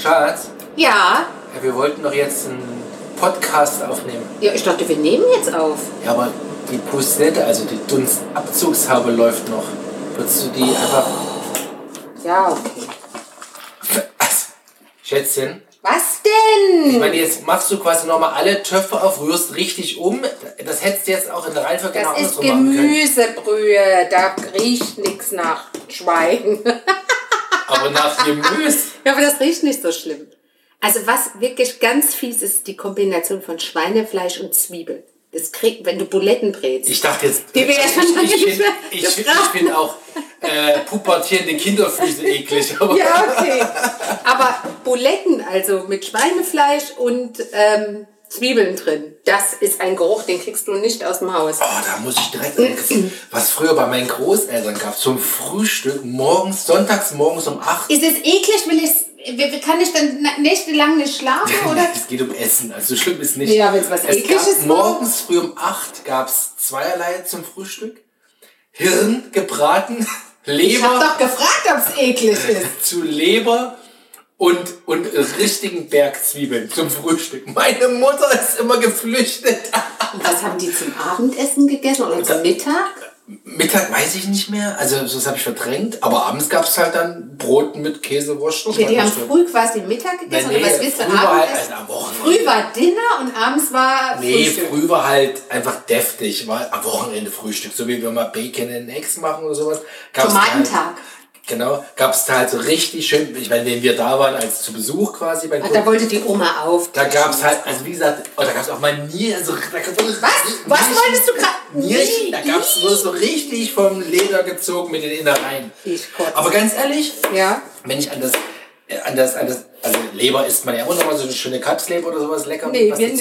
Schatz, Ja. ja, wir wollten doch jetzt einen Podcast aufnehmen. Ja, ich dachte, wir nehmen jetzt auf. Ja, aber die Poussette, also die Dunstabzugshaube läuft noch. Würdest du die einfach... Ja, okay. Schätzchen, Was ich denn? meine, jetzt machst du quasi nochmal alle Töpfe auf, rührst richtig um. Das hättest du jetzt auch in der Reihenfolge genau Das ist andersrum machen können. Gemüsebrühe. Da riecht nichts nach Schwein. Aber nach Gemüse. ja, aber das riecht nicht so schlimm. Also was wirklich ganz fies ist, die Kombination von Schweinefleisch und Zwiebel. Das kriegt, wenn du Buletten brätst. Ich dachte jetzt, Die wäre ich, schon lange ich, nicht mehr ich, ich finde auch äh, pubertierende Kinderfüße eklig. Aber Ja, okay. Aber Buletten, also mit Schweinefleisch und ähm, Zwiebeln drin, das ist ein Geruch, den kriegst du nicht aus dem Haus. Oh, da muss ich direkt was früher bei meinen Großeltern gab. Zum Frühstück morgens, sonntags morgens um 8. Ist es eklig? Will wie- kann ich dann nächtelang nicht schlafen? Oder? Es geht um Essen, also so schlimm ist nicht. Ja, wenn's was es Ekliges gab, war. Morgens früh um 8 gab es zweierlei zum Frühstück. Hirn gebraten, Ich hab Leber doch gefragt, ob es eklig ist. zu Leber und, und richtigen Bergzwiebeln zum Frühstück. Meine Mutter ist immer geflüchtet. Und was haben die zum Abendessen gegessen oder zum Mittag? Mittag weiß ich nicht mehr, also das habe ich verdrängt, aber abends gab es halt dann Brot mit Käsewurst. Okay, die haben früh quasi Mittag gegessen Nee, oder was willst du früh war halt, also am Wochenende. Früh war Dinner und abends war Nee, Frühstück. früh war halt einfach deftig, war am Wochenende Frühstück, so wie wir mal Bacon in Eggs machen oder sowas. Gab's Tomatentag. Halt, genau, gab es da halt so richtig schön, ich meine, wenn wir da waren, als zu Besuch quasi bei Ah, da wollte die Oma auf. da gab es halt, also wie gesagt, oh, da gab es auch mal nie, also da gab's Was? Was wolltest du gerade? Nierchen, da gab es nur so richtig vom Leder gezogen mit den Innereien. Ich kotze. Aber ganz ehrlich, Ja. wenn ich an das, äh, an das, an das, also Leber isst man ja immer noch mal so eine schöne Katzleber oder sowas lecker. Nee, wir nicht.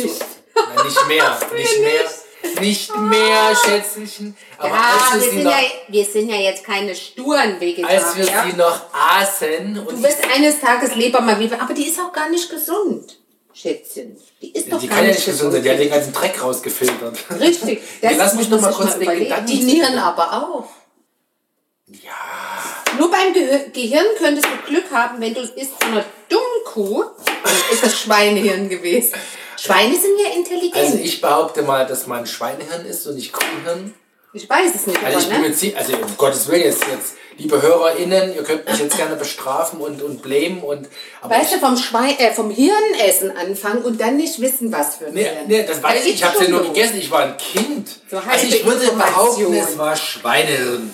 Nein, nicht mehr, nicht mehr, nicht mehr, Schätzchen. Aber Ja, als wir wir sind noch, ja, wir sind ja jetzt keine sturen Vegetarier. als wir sie noch aßen und Du wirst eines Tages Leber mal wieder, aber die ist auch gar nicht gesund, Schätzchen. Die ist doch die gar kann ja nicht nicht gesund sein, die hat den ganzen Dreck rausgefiltert. Richtig. Ja, lass mich noch mal kurz den überlegen. Gedanken Die Nieren aber auch. Ja, Nur beim Gehir Gehirn könntest du Glück haben, wenn du es isst von einer dummen Kuh, dann ist das Schweinehirn gewesen. Schweine sind ja intelligent. also ich, ich behaupte mal, dass man Schweinehirn ist und nicht Kuhhirn. weiß es nicht, Also ich aber, bin ne? ziemlich, also um Gottes Willen jetzt, jetzt, liebe HörerInnen, ihr könnt mich jetzt gerne bestrafen und, und blamen und, aber Weißt du, vom, Schwein, äh, vom Hirnessen anfangen und dann nicht wissen, was für ein Nee, Hirn. nee, das weiß ich. Ich habe ja nur gegessen. Ich war ein Kind. So also ich würde behaupten, es war Schweinehirn.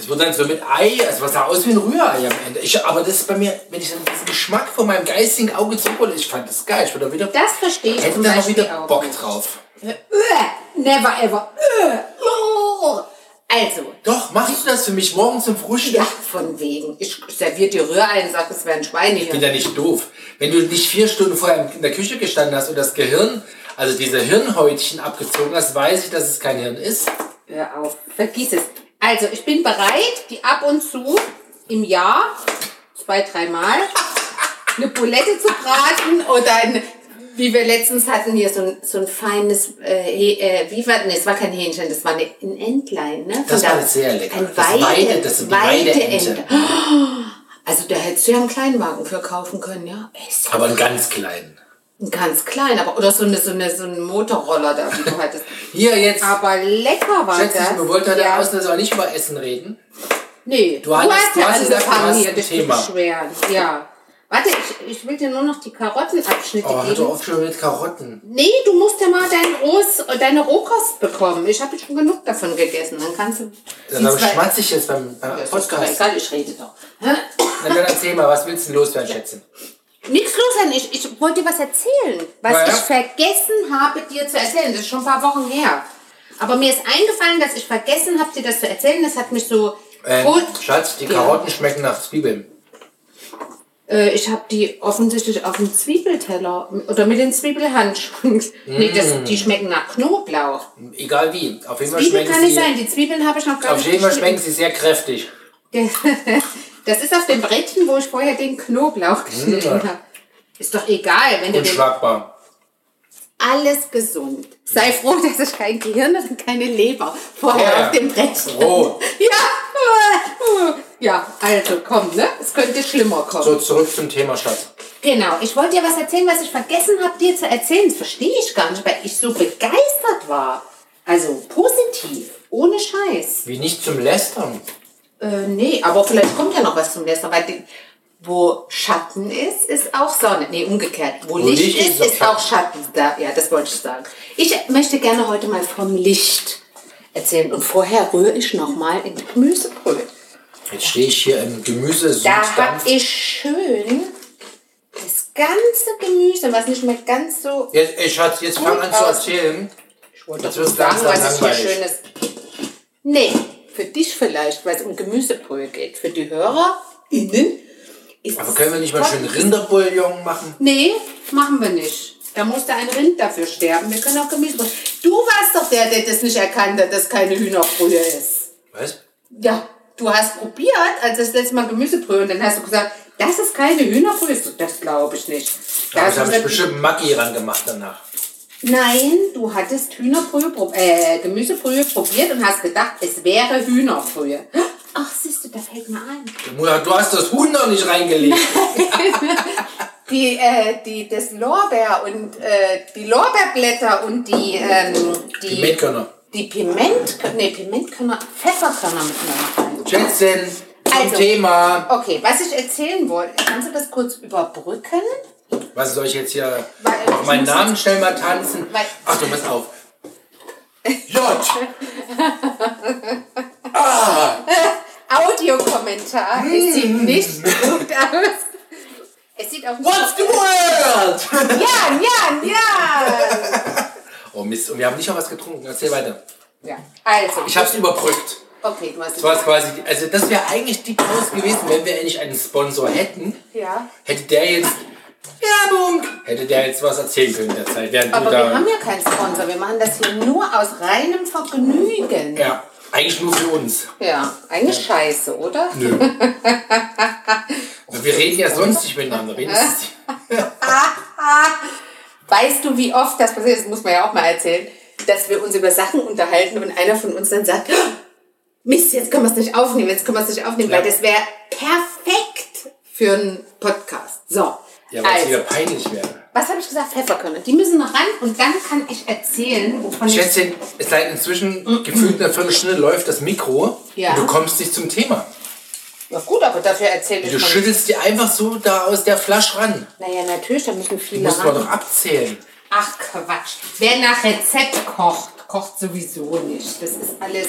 Es wird dann so mit Ei, also was sah aus wie ein Rührei am Ende. Ich, aber das ist bei mir, wenn ich dann diesen Geschmack von meinem geistigen Auge zurückhole, ich fand das geil. Ich würde da wieder, Das verstehe ich hätte da noch wieder Bock nicht. drauf. Äh, never ever. Äh, oh. Also, Doch, machst du das für mich morgen zum Frühstück? ja, von wegen. Ich serviere dir Rührei und sage, es wäre ein Ich bin ja nicht doof. Wenn du nicht vier Stunden vorher in der Küche gestanden hast und das Gehirn, also diese Hirnhäutchen abgezogen hast, weiß ich, dass es kein Hirn ist. Hör auf, vergiss es. Also, ich bin bereit, die ab und zu im Jahr, zwei, dreimal, eine Bulette zu braten oder ein, wie wir letztens hatten, hier so ein, so ein feines, äh, äh, wie war, nee, es war kein Hähnchen, das war eine, ein Entlein, ne? Das Von war der- sehr lecker. Ein Das Weide, Weide, das sind die Weideente. Weideente. Also, da hättest du ja einen Kleinwagen für kaufen können, ja? Ey, so Aber einen ganz kleinen. Ganz klein, aber, oder so eine, so eine, so ein Motorroller da, wie du hattest. Hier jetzt. Aber lecker war Schätzchen, das. wollten heute ja. ausnahmsweise auch nicht über Essen reden. Nee, du, hattest- hast du ja hast du angefangen hier, dich zu Thema. beschweren. Ja. Warte, ich, ich will dir nur noch die Karottenabschnitte Oh, geben. doch auf schon mit Karotten. Nee, du musst ja mal dein Rohs, deine Rohkost bekommen. Ich habe schon genug davon gegessen. Dann kannst du. Dann aber schmatze ich jetzt beim, beim Ja, Podcast. egal, ich rede doch. Na dann erzähl mal, was willst du denn loswerden, Schätzchen? Nichts los sein. Ich, ich wollte dir was erzählen, was ja. ich vergessen habe, dir zu erzählen. Das ist schon ein paar Wochen her. Aber mir ist eingefallen, dass ich vergessen habe, dir das zu erzählen. Das hat mich so gut. Schatz, die Ja. Karotten schmecken nach Zwiebeln. Äh, ich habe die offensichtlich auf dem Zwiebelteller oder mit den Zwiebelhandschuhen. Nee, das, Mm. die schmecken nach Knoblauch. Egal wie. Auf jeden Fall Zwiebeln schmecken kann nicht sie. sein. Die Zwiebeln habe ich noch gar Auf nicht jeden Fall schmecken sie sehr kräftig. Das ist auf dem Brettchen, wo ich vorher den Knoblauch geschnitten Ja. habe. Ist doch egal, wenn du Unschlagbar. alles gesund. Sei froh, dass ich kein Gehirn und keine Leber vorher Ja. auf dem Brettchen. Roh. Ja. Ja, also komm, ne? Es könnte schlimmer kommen. So, zurück zum Thema Schatz. Genau, ich wollte dir was erzählen, was ich vergessen habe, dir zu erzählen. Das verstehe ich gar nicht, weil ich so begeistert war. Also positiv, ohne Scheiß. Wie nicht zum Lästern. Äh, nee, aber vielleicht kommt ja noch was zum Lästern, weil die, wo Schatten ist, ist auch Sonne. Nee, umgekehrt. Wo, Licht, Licht ist, ist auch Schatten. Da, ja, das wollte ich sagen. Ich möchte gerne heute mal vom Licht erzählen. Und vorher rühre ich nochmal in Gemüsebrühe. Jetzt stehe ich hier im Gemüse Da habe ich schön das ganze Gemüse, was nicht mehr ganz so Jetzt, ey, Schatz, jetzt fang an zu erzählen. Ich wollte wird's sagen, was ich hier schönes. Nee, für dich vielleicht, weil es um Gemüsebrühe geht. Für die HörerInnen ist Aber können wir nicht mal schön Rinderbouillon machen? Nee, machen wir nicht. Da musste ein Rind dafür sterben. Wir können auch Gemüsebrühe. Du warst doch der, der das nicht erkannt hat, dass keine Hühnerbrühe ist. Was? Ja, du hast probiert, als das letzte Mal Gemüsebrühe, und dann hast du gesagt, das ist keine Hühnerbrühe. Das glaube ich nicht. Da Da hast du habe ich bestimmt Maggi ran gemacht danach. Nein, du hattest Hühnerbrühe, äh, Gemüsebrühe probiert und hast gedacht, es wäre Hühnerbrühe. Ach, siehst du, da fällt mir ein. Mutter, Du hast das Huhn noch nicht reingelegt. Die, äh, die, das Lorbeer und äh, die Lorbeerblätter und die, ähm, die, Pimentkörner. die Piment, nee, Pimentkörner, Pfefferkörner rein. Schätzchen, zum Also. Thema. Okay, was ich erzählen wollte, kannst du das kurz überbrücken? Was soll ich jetzt hier Weil, auf meinen Namen schnell mal tanzen? Weil- Achtung, pass auf. J. Audiokommentar, es sieht nicht gut aus. Es sieht auch What's the world? Jan, Jan, Jan! Oh Mist, und wir haben nicht noch was getrunken. Erzähl weiter. Ja, also. Ich hab's überbrückt. Okay, du hast Das war quasi, also das wäre eigentlich die Pause gewesen, wenn wir endlich einen Sponsor hätten. Ja. Hätte der jetzt Werbung, hätte der jetzt was erzählen können in der Zeit, während Aber du wir da. haben ja keinen Sponsor. Wir machen das hier nur aus reinem Vergnügen. ja, eigentlich nur für uns. Ja, eigentlich scheiße, oder? Nö. Und wir reden ja sonst nicht miteinander. Wenigstens. Weißt du, wie oft das passiert? Das muss man ja auch mal erzählen, dass wir uns über Sachen unterhalten und einer von uns dann sagt, "Oh, Mist, jetzt können wir es nicht aufnehmen, jetzt können wir es nicht aufnehmen, Ja. weil das wäre perfekt für einen Podcast. So. Ja, weil es also, wieder peinlich wäre. was habe ich gesagt? Pfefferkörner. Die müssen noch ran und dann kann ich erzählen, wovon ich... Schätzchen, es seit inzwischen gefühlt einer Viertelstunde läuft das Mikro Ja. und du kommst nicht zum Thema. Ja gut, aber dafür erzähle ich Du schüttelst die einfach so da aus der Flasche ran. Naja, natürlich, da müssen Die viele muss man doch abzählen. Ach Quatsch. Wer nach Rezept kocht, kocht sowieso nicht. Das ist alles.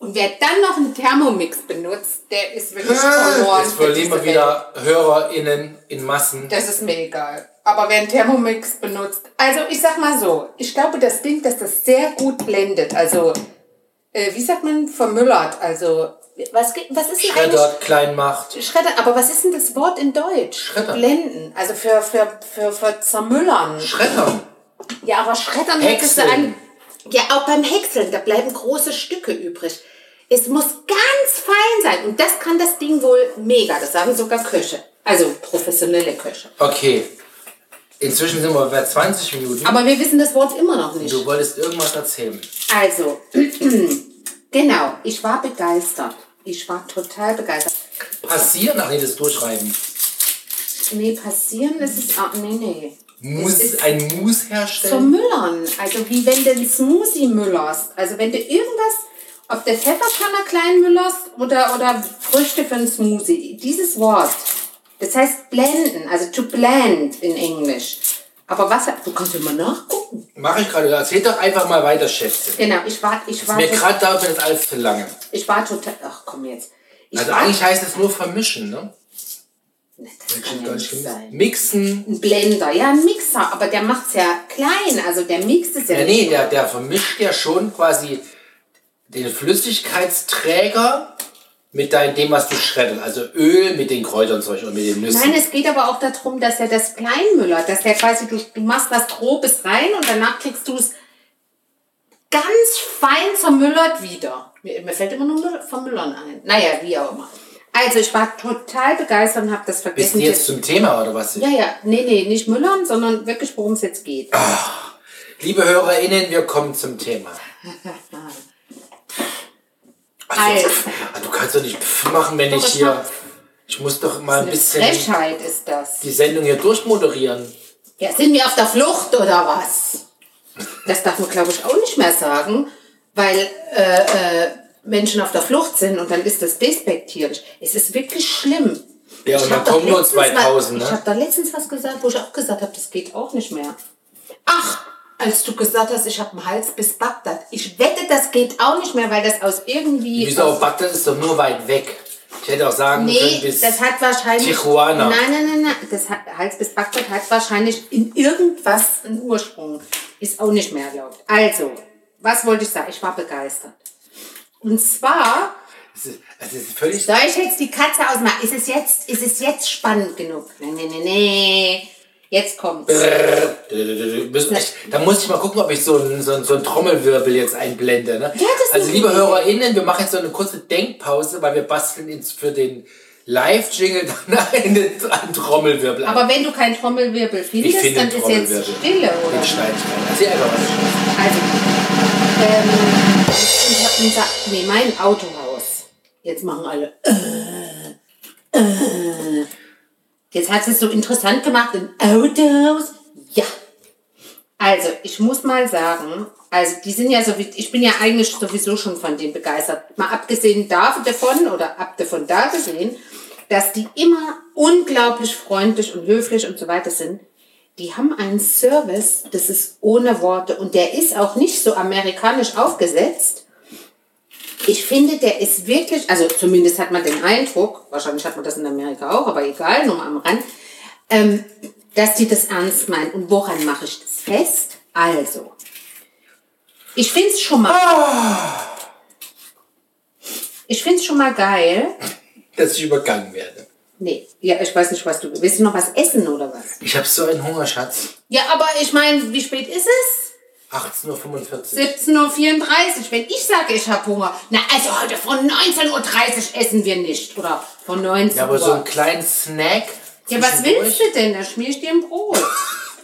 Und wer dann noch einen Thermomix benutzt, der ist wirklich verloren. Jetzt für verlieren wir wieder HörerInnen in Massen. Das ist mir egal. Aber wer einen Thermomix benutzt, also ich sag mal so, ich glaube, das Ding, dass das sehr gut blendet. Also, äh, wie sagt man, vermüllert. Also, was, was ist denn eigentlich? Schreddert, klein macht. Schredder, aber was ist denn das Wort in Deutsch? Schredder. Blenden. Also für, für, für, für zermüllern. Schreddern. Ja, aber Schreddern hörtest du an. Ja, auch beim Häckseln, da bleiben große Stücke übrig. Es muss ganz fein sein. Und das kann das Ding wohl mega. Das sagen sogar Köche. Also professionelle Köche. Okay. Inzwischen sind wir bei 20 Minuten. Aber wir wissen das Wort immer noch nicht. du wolltest irgendwas erzählen. Also, genau, ich war begeistert. Ich war total begeistert. Passieren, ach nee, das Durchreiben. Nee, passieren, das ist. Ah, nee, nee. Muss ein Mousse herstellen? Zum Müllern. Also wie wenn du einen Smoothie müllerst. Also wenn du irgendwas auf der Pfefferkanne klein müllerst oder, oder Früchte für einen Smoothie. Dieses Wort. Das heißt blenden, also to blend in Englisch. Aber was, du kannst immer nachgucken. Mach ich gerade. Erzähl doch einfach mal weiter, Schätze. Genau, ich war, ich war, Mir gerade dauert mir das alles zu lange. ich war total, ach komm jetzt. Ich Also war, eigentlich heißt es nur vermischen, ne? Das kann ja nicht sein. Mixen. Ein Blender, ja, ein Mixer, aber der macht's ja klein, also der mixt es ja, Ja, nicht. nee, der, der vermischt ja schon quasi den Flüssigkeitsträger mit dein, dem, was du schreddest. Also Öl mit den Kräutern Beispiel und mit den Nüssen. Nein, es geht aber auch darum, dass er das kleinmüllert, dass der quasi, du, du machst was Grobes rein und danach kriegst du es ganz fein zermüllert wieder. Mir, mir fällt immer nur Müll- vermüllern ein. Naja, wie auch immer. Also ich war total begeistert und habe das Bist vergessen. du jetzt zum Thema oder was? ja, ja, nee, nee, nicht müllern, sondern wirklich, worum es jetzt geht. Liebe HörerInnen, wir kommen zum Thema. Also, Also. pff, du kannst doch nicht machen, wenn ich hier. Ich muss doch mal ein bisschen Frechheit ist das. die Sendung hier durchmoderieren. Ja, sind wir auf der Flucht oder was? Das darf man, glaube ich, auch nicht mehr sagen, weil äh, äh, Menschen auf der Flucht sind und dann ist das despektierlich. Es ist wirklich schlimm. Ja, und Ich dann kommen nur letztens 2000, mal, Ich ne? habe da letztens was gesagt, wo ich auch gesagt habe, das geht auch nicht mehr. Ach, als du gesagt hast, ich habe einen Hals bis Bagdad. Ich wette, das geht auch nicht mehr, weil das aus irgendwie... Wieso aus, Bagdad ist doch nur weit weg. Ich hätte auch sagen können, Nee, bis das hat wahrscheinlich. Tijuana. Nein, nein, nein, nein. Das hat, Hals bis Bagdad hat wahrscheinlich in irgendwas einen Ursprung. Ist auch nicht mehr erlaubt. Also, was wollte ich sagen? Ich war begeistert. Und zwar, es ist, es ist völlig. soll ich jetzt die Katze ausmachen? Ist es jetzt, ist es jetzt spannend genug? Nee, nee, nee, nee. Jetzt kommt's. Da muss ich mal gucken, ob ich so einen, so einen, so einen Trommelwirbel jetzt einblende. Ne? Ja, das ist also liebe HörerInnen, wir machen jetzt so eine kurze Denkpause, weil wir basteln jetzt für den Live-Jingle dann einen, Trommelwirbel ein. Aber wenn du keinen Trommelwirbel findest, finde dann ist jetzt. Stille, oder? Den schneide ich. Erzähl einfach was. Also, ähm, ich hab unser, nee, mein Autohaus. Jetzt machen alle. Äh, äh. Jetzt hat es so interessant gemacht im Autohaus. Ja. Also, ich muss mal sagen, also die sind ja so wie, ich bin ja eigentlich sowieso schon von denen begeistert. Mal abgesehen davon oder ab davon da gesehen, dass die immer unglaublich freundlich und höflich und so weiter sind. Die haben einen Service, das ist ohne Worte und der ist auch nicht so amerikanisch aufgesetzt. Ich finde, der ist wirklich, also zumindest hat man den Eindruck, wahrscheinlich hat man das in Amerika auch, aber egal, nur mal am Rand, ähm, dass die das ernst meinen. Und woran mache ich das fest? Also, ich finde es schon mal. Ich finde es schon mal geil. Dass ich übergangen werde. Nee, ja, ich weiß nicht, was du. Willst du noch was essen oder was? Ich habe so einen Hunger, Schatz. Ja, aber ich meine, wie spät ist es? 18.45 Uhr. 17.34 Uhr. Wenn ich sage, ich habe Hunger. Na, also heute von 19.30 Uhr essen wir nicht. Oder von 19 Ja, aber Uhr. so einen kleinen Snack. ja, was willst du denn? Da schmier ich dir ein Brot.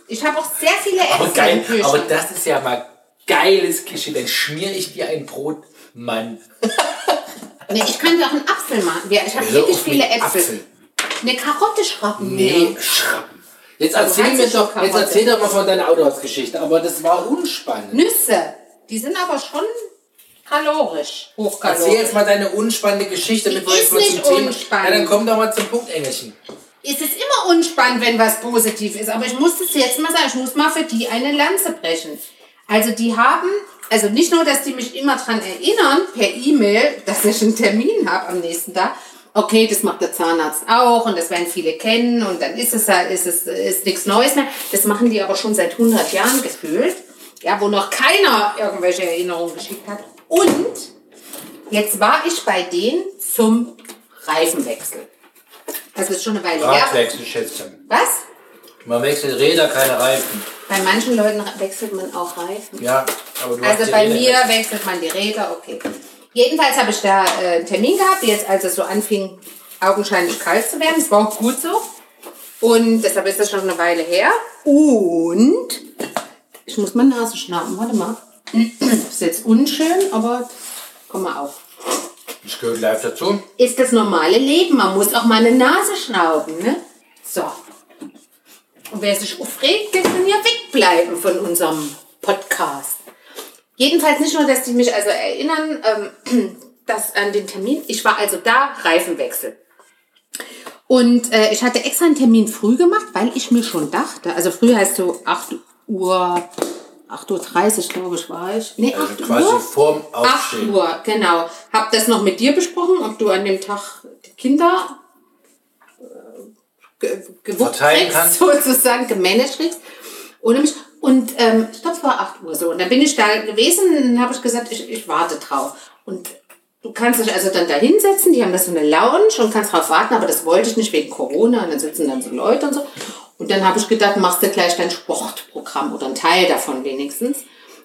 Ich habe auch sehr viele Aber Äpfel geil, im Kühlschrank. aber das ist ja mal geiles Klischee. Dann schmier ich dir ein Brot, Mann. Nee, ich kann dir auch einen Apfel machen. Ja, ich habe wirklich viele Äpfel. Apfel. Eine Karotte schrappen. Nee, Schrappen. Jetzt erzähl heißt mir es doch, jetzt erzähl doch mal von deiner Autohausgeschichte. Aber das war unspannend. Nüsse. Die sind aber schon kalorisch. Erzähl Hochkalorisch. jetzt mal deine unspannende Geschichte, wir ist mal zum nicht Thema. unspannend. Ja, dann komm doch mal zum Punkt, Engelchen. Es ist immer unspannend, wenn was positiv ist. Aber ich muss das jetzt mal sagen. Ich muss mal für die eine Lanze brechen. Also die haben, also nicht nur, dass die mich immer dran erinnern per E-Mail, dass ich einen Termin habe am nächsten Tag. Okay, das macht der Zahnarzt auch und das werden viele kennen und dann ist es halt, ist es ist nichts Neues mehr. Das machen die aber schon seit 100 Jahren gefühlt. Ja, wo noch keiner irgendwelche Erinnerungen geschickt hat. Und jetzt war ich bei denen zum Reifenwechsel. Das ist schon eine Weile her. Radwechsel, Schätzchen. Was? Man wechselt Räder, keine Reifen. Bei manchen Leuten wechselt man auch Reifen. Ja, aber du hast Also die bei Räder mir wechselt man die Räder, okay. Jedenfalls habe ich da äh, einen Termin gehabt, jetzt als es so anfing, augenscheinlich kalt zu werden. Es war auch gut so. Und deshalb ist das schon eine Weile her. Und ich muss meine Nase schnappen, warte mal. Das ist jetzt unschön, aber komm mal auf. Ich gehört live dazu. Ist das normale Leben. Man muss auch mal eine Nase schnauben, ne? So. Und wer sich aufregt, der kann ja wegbleiben von unserem Podcast. Jedenfalls nicht nur, dass die mich also erinnern, ähm, dass an den Termin, ich war also da, Reifenwechsel. Und äh, ich hatte extra einen Termin früh gemacht, weil ich mir schon dachte, also früh heißt so 8 Uhr, 8.30 Uhr, glaube ich, war ich. Nee, 8 Also quasi Uhr. vorm 8 Aufstehen. Uhr, genau. Hab das noch mit dir besprochen, ob du an dem Tag die Kinder äh, ge gewuppt kriegst, sozusagen, gemanagt kriegst. Ohne mich. Und ähm, ich glaube, es war 8 Uhr so. Und dann bin ich da gewesen und habe ich gesagt, ich, ich warte drauf. Und du kannst dich also dann da hinsetzen, die haben da so eine Lounge und kannst drauf warten, aber das wollte ich nicht wegen Corona. Und dann sitzen dann so Leute und so. Und dann habe ich gedacht, machst du gleich dein Sportprogramm oder einen Teil davon wenigstens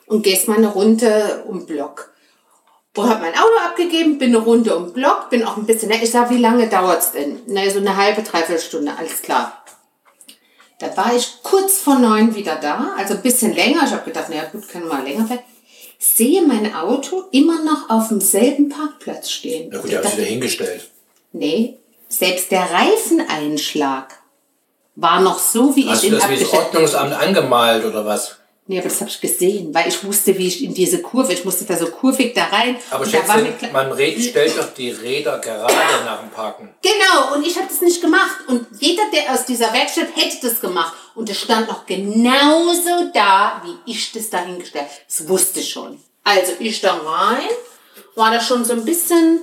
und gehst mal eine Runde um Block. Und habe mein Auto abgegeben, bin eine Runde um Block, bin auch ein bisschen, ich sag, wie lange dauert's denn? Na, so eine halbe, dreiviertel Stunde, alles klar. Da war ich kurz vor neun wieder da, also ein bisschen länger. Ich habe gedacht, naja gut, können wir mal länger bleiben. Sehe mein Auto immer noch auf demselben Parkplatz stehen. Na gut, hat Da- sich wieder hingestellt. Nee, selbst der Reifeneinschlag war noch so, wie Hast ich du ihn das wie das abgestellt Ordnungsamt angemalt oder was? Nee, aber das habe ich gesehen, weil ich wusste, wie ich in diese Kurve, ich musste da so kurvig da rein. Aber und Schätzchen, klar- man red, stellt doch die Räder gerade nach dem Parken. Genau, und ich habe das nicht gemacht. Und jeder, der aus dieser Werkstatt hätte das gemacht. Und es stand noch genauso da, wie ich das da hingestellt habe. Das wusste ich schon. Also ich da rein, war da schon so ein bisschen,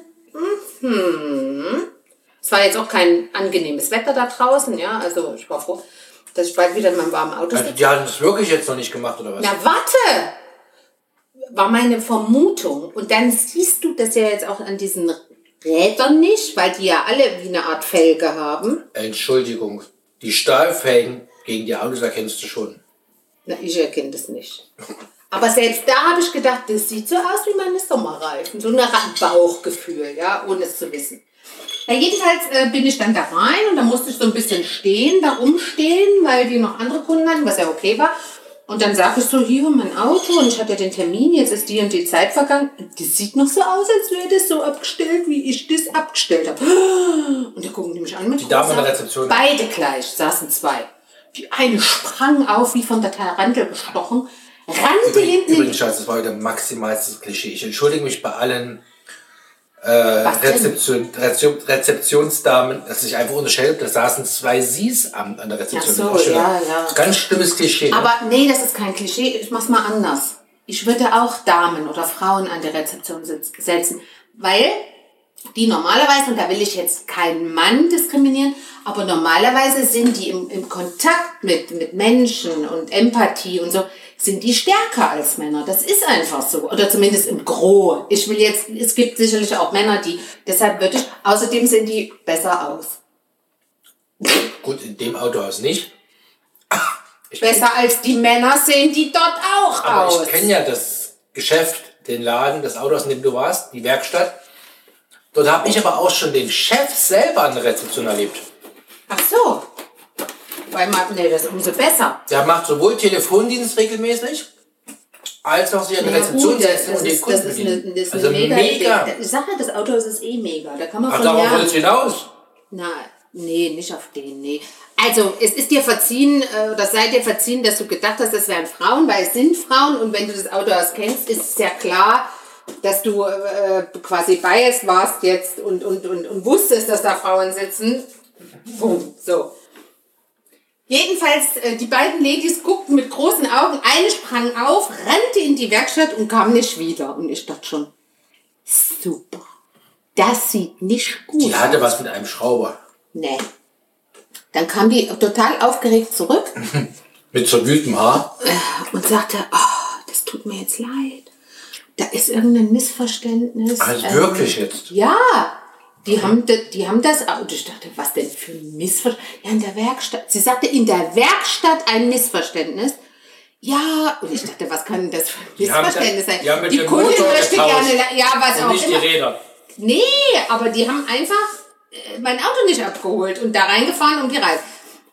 mhm. Es war jetzt auch kein angenehmes Wetter da draußen, ja. Also ich war froh, dass ich bald wieder in meinem warmen Auto Also sitze. die haben es wirklich jetzt noch nicht gemacht oder was? Na, warte! War meine Vermutung. Und dann siehst du das ja jetzt auch an diesen Rädern nicht, weil die ja alle wie eine Art Felge haben. Entschuldigung, die Stahlfelgen gegen die Autos erkennst du schon. Na, ich erkenne das nicht. Aber selbst da habe ich gedacht, das sieht so aus wie meine Sommerreifen. So ein Bauchgefühl, ja, ohne es zu wissen. Ja, jedenfalls äh, bin ich dann da rein und da musste ich so ein bisschen stehen, da rumstehen, weil die noch andere Kunden hatten, was ja okay war. Und dann sag ich so, hier mein Auto und ich hatte den Termin, jetzt ist die und die Zeit vergangen. Das sieht noch so aus, als wäre das so abgestellt, wie ich das abgestellt habe. Und da gucken die mich an mit Die Dame in der Rezeption. Beide gleich, saßen zwei. Die eine sprang auf, wie von der Tarantel gestochen, rannte hinten in Übrigens, Schatz, das war wieder maximalstes Klischee. Ich entschuldige mich bei allen äh? Rezeption, Rezeption, Rezeptionsdamen, dass ich einfach unterstellt, da saßen zwei Sie's am, an der Rezeption. Ach so, Das ja, ja. Ganz schlimmes Klischee. ne? Aber nee, das ist kein Klischee. Ich mach's mal anders. Ich würde auch Damen oder Frauen an der Rezeption setzen, weil die normalerweise, und da will ich jetzt keinen Mann diskriminieren, aber normalerweise sind die im, im Kontakt mit, mit Menschen und Empathie und so, sind die stärker als Männer. Das ist einfach so. Oder zumindest im Gros. Ich will jetzt, es gibt sicherlich auch Männer, die, deshalb würde ich, außerdem sehen die besser aus. Gut, in dem Autohaus nicht. Besser als die Männer sehen die dort auch Aber aus. ich kenne ja das Geschäft, den Laden, das Autohaus, in dem du warst, die Werkstatt. Dort habe ich aber auch schon den Chef selber an der Rezeption erlebt. Ach so. Weil man, nee, das ist umso besser. Der macht sowohl Telefondienst regelmäßig, als auch sich an der Rezeption setzen und den Kunden das ist eine, das ist Also eine mega, mega. Ich sage ja, das Autohaus ist eh mega. Da kann man Ach, von darauf willst du hinaus? Na, nee, nicht auf den, nee. Also, es ist dir verziehen, äh, oder sei dir verziehen, dass du gedacht hast, das wären Frauen, weil es sind Frauen und wenn du das Autohaus kennst, ist es ja klar, dass du äh, quasi biased warst jetzt und, und, und, und wusstest, dass da Frauen sitzen. Boom, so. Jedenfalls, äh, die beiden Ladies guckten mit großen Augen. Eine sprang auf, rannte in die Werkstatt und kam nicht wieder. Und ich dachte schon, super. Das sieht nicht gut Die hatte was mit einem Schrauber. Nee. Dann kam die total aufgeregt zurück Mit so wütem Haar. und sagte, oh, das tut mir jetzt leid. Da ist irgendein Missverständnis. Also Ähm, wirklich jetzt? Ja, die haben, de- die haben das. Und ich dachte, was denn für ein Missverständnis? Ja, in der Werkstatt. Sie sagte, in der Werkstatt ein Missverständnis. Ja, und ich dachte, was kann das für ein Die Missverständnis sein? die mit die Kundin möchte gerne, ja, was Und auch nicht die immer. Räder. Nee, aber die haben einfach äh, mein Auto nicht abgeholt und da reingefahren die Reifen.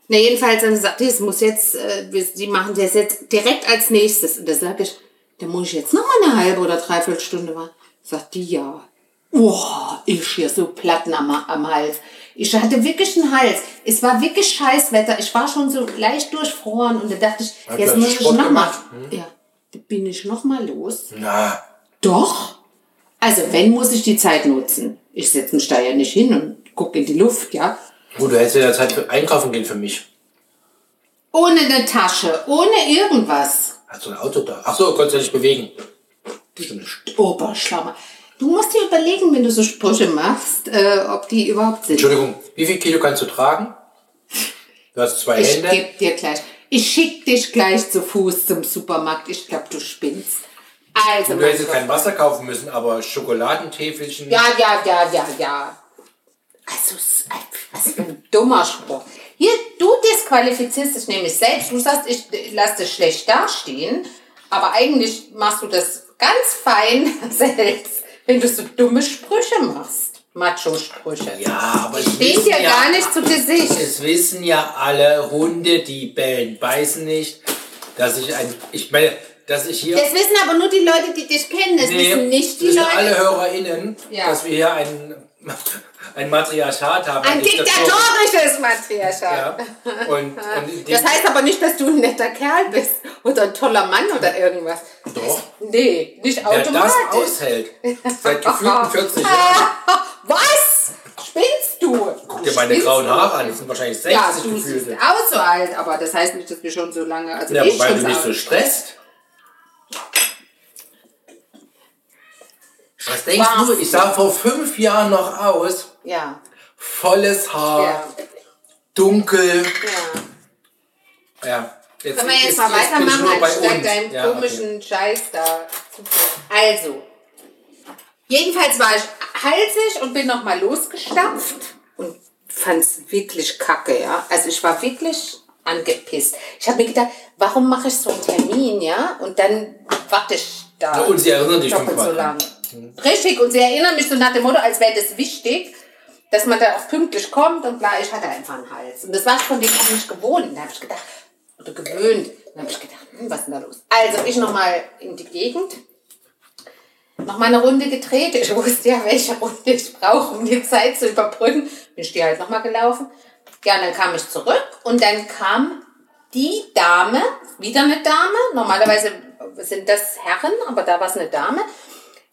Na, jedenfalls dann sagt die, es muss jetzt, äh, wir- sie machen das jetzt direkt als nächstes. Und da sage ich, da muss ich jetzt noch mal eine halbe oder dreiviertel Stunde warten. Sagt die, ja. Boah, ich hier so Platten am, am Hals. Ich hatte wirklich einen Hals. Es war wirklich Scheißwetter. Ich war schon so leicht durchfroren und da dachte ich, Hat jetzt muss ich Sport noch mal. gemacht? Ja, da bin ich noch mal los. Na, Doch. Also, wenn, muss ich die Zeit nutzen. Ich setze mich da ja nicht hin und gucke in die Luft, ja. gut, du hättest ja Zeit für einkaufen gehen für mich. Ohne eine Tasche, ohne irgendwas. Hast du ein Auto da? Ach so, konntest du nicht bewegen. Stimmt. Oberschlammer. Du musst dir überlegen, wenn du so Sprüche machst, äh, ob die überhaupt sind. Entschuldigung, wie viel Kilo kannst du tragen? Du hast zwei Ich Hände. geb dir gleich. Ich schick dich gleich zu Fuß zum Supermarkt. Ich glaube, du spinnst. Also, Du hättest kein Wasser kaufen müssen, aber Schokoladentäfelchen. Ja, ja, ja, ja, ja. Also, was für ein dummer Spruch. Hier, du disqualifizierst dich nämlich selbst. Du sagst, ich lass dich schlecht dastehen. Aber eigentlich machst du das ganz fein selbst, wenn du so dumme Sprüche machst. Macho-Sprüche. Ja, aber Die stehen wissen dir ja, gar nicht zu Gesicht. Es wissen ja alle Hunde, die bellen, beißen nicht, dass ich ein, ich meine, dass ich hier, Das wissen aber nur die Leute, die dich kennen. Das wissen nicht die wissen Leute. alle HörerInnen, Ja. dass wir hier einen ein Matriarchat haben. Ein diktatorisches Matriarchat. Ja. Und, und Das heißt aber nicht, dass du ein netter Kerl bist oder ein toller Mann oder irgendwas. Doch. Nee, nicht wer das automatisch. aushält, seit gefühlten 40 Jahren, Was? Spinnst du? guck dir meine Spinnst grauen? Haare an, die sind wahrscheinlich 60 Ja, du gefühlt. siehst aus so alt, aber das heißt nicht, dass wir schon so lange. Also Ja, schon du nicht alt. so stresst. Was denkst Was? du? Ich sah vor fünf Jahren noch aus. Ja, Volles Haar, ja, dunkel. ja. Ja. Jetzt, Können wir jetzt ist- mal weitermachen, anstatt deinem Ja, okay. komischen Scheiß da zu Also, jedenfalls war ich halsig und bin nochmal losgestapft und fand's wirklich kacke, ja. Also ich war wirklich angepisst. Ich habe mir gedacht, warum mache ich so einen Termin, ja? Und dann warte ich da. Ja, und sie erinnern dich doppelt so fünfmal lang. Richtig, und sie erinnern mich so nach dem Motto, als wäre das wichtig, dass man da auch pünktlich kommt und bla, ich hatte einfach einen Hals. Und das war ich von dem auch nicht gewohnt. Da habe ich gedacht, oder gewöhnt. Da habe ich gedacht, hm, was ist denn da los? Also ich nochmal in die Gegend, nochmal eine Runde gedreht. Ich wusste ja, welche Runde ich brauche, um die Zeit zu überbrücken. Bin ich die halt nochmal gelaufen. Ja, dann kam ich zurück und dann kam die Dame, wieder eine Dame, normalerweise sind das Herren, aber da war es eine Dame,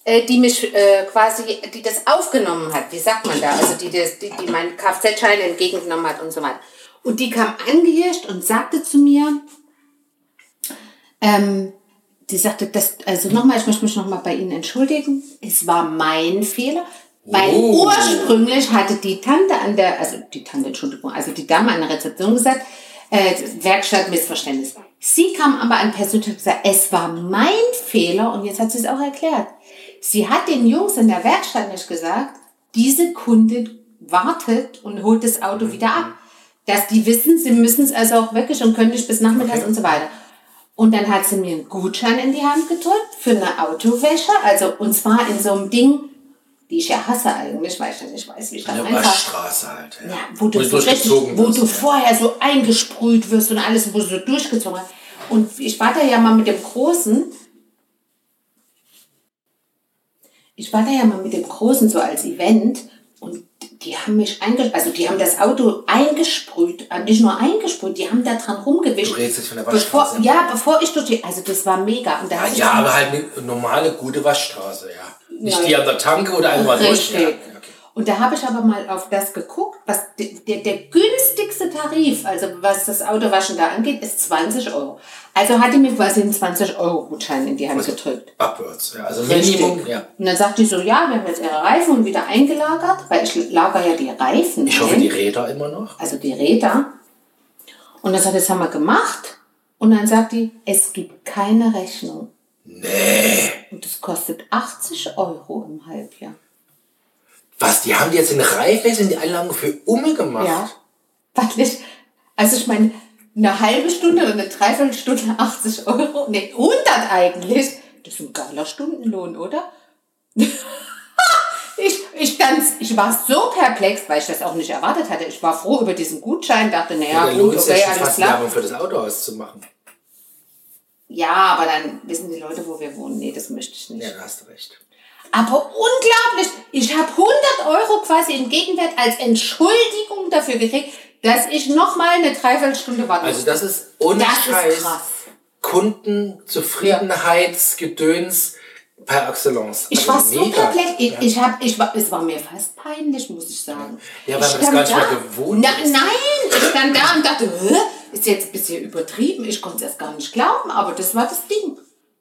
die mich äh, quasi, die das aufgenommen hat, wie sagt man da, also die, das, die, die meinen Kfz-Schein entgegengenommen hat und so weiter. Und die kam angehirscht und sagte zu mir, ähm, die sagte, das, also nochmal, ich möchte mich nochmal bei Ihnen entschuldigen, es war mein Fehler, weil Oh. ursprünglich hatte die Tante an der, also die Tante, Entschuldigung, also die Dame an der Rezeption gesagt, äh, Werkstatt Missverständnis. Sie kam aber an persönlich und hat gesagt, es war mein Fehler und jetzt hat sie es auch erklärt. Sie hat den Jungs in der Werkstatt nicht gesagt, diese Kundin wartet und holt das Auto wieder ab. Dass die wissen, sie müssen es also auch wirklich und können nicht bis nachmittags und so weiter. Und dann hat sie mir einen Gutschein in die Hand gedrückt für eine Autowäsche, also und zwar in so einem Ding, die ich ja hasse eigentlich, weil ich ja nicht weiß, wie ich da Eine reinfahre. Waschstraße halt. Ja, Ja, wo du, Wo so richtig, wo wirst, du ja. vorher so eingesprüht wirst und alles, wo du so durchgezogen hast. Und ich war da ja mal mit dem Großen, ich war da ja mal mit dem Großen so als Event und die haben mich eingesprüht, also die haben das Auto eingesprüht, äh, nicht nur eingesprüht, die haben da dran rumgewischt. Du redest jetzt von der bevor, Waschstraße. Ja, bevor ich durch die, also das war mega. Und da Ja, ja, aber halt eine normale, gute Waschstraße, ja. Nicht Ja. die an der Tanke oder einfach durch. Ja, okay. Und da habe ich aber mal auf das geguckt, was de- der, der günstigste Tarif, also was das Autowaschen da angeht, ist 20 Euro. Also hat die mir quasi einen 20-Euro-Gutschein in die Hand gedrückt. Upwards, ja. Also Minimum, ja. Und dann sagt die so, ja, wir haben jetzt ihre Reifen und wieder eingelagert, weil ich lager ja die Reifen Ich hoffe, ein, die Räder immer noch. also die Räder. Und dann sagt, das haben wir gemacht. Und dann sagt die, es gibt keine Rechnung. Nee. Und das kostet 80 Euro im Halbjahr. Was, die haben die jetzt den Reifwechsel in die Einlagen für Umme gemacht? Ja. Weil ich, also ich meine, eine halbe Stunde oder eine Dreiviertelstunde 80 Euro, ne, 100 eigentlich. Das ist ein geiler Stundenlohn, oder? ich, ich, ganz, ich war so perplex, weil ich das auch nicht erwartet hatte. Ich war froh über diesen Gutschein, dachte, naja, Dann gut, ja okay, schon alles fast klar. Werbung für das Autohaus zu machen. Ja, aber dann wissen die Leute, wo wir wohnen. Nee, das möchte ich nicht. Ja, da hast du recht. Aber unglaublich, ich habe 100 Euro quasi im Gegenwert als Entschuldigung dafür gekriegt, dass ich nochmal eine Dreiviertelstunde warten Also das ist ohne Das ist Scheiß krass. Kundenzufriedenheitsgedöns per Excellence. Ich Also war so perplex. Ich, Ja. ich hab, ich war, es war mir fast peinlich, muss ich sagen. Ja, weil ich man das gar nicht mehr da. gewohnt Na, ist. Nein, ich stand da und dachte, Hä? ist jetzt ein bisschen übertrieben. Ich konnte es erst gar nicht glauben, aber das war das Ding.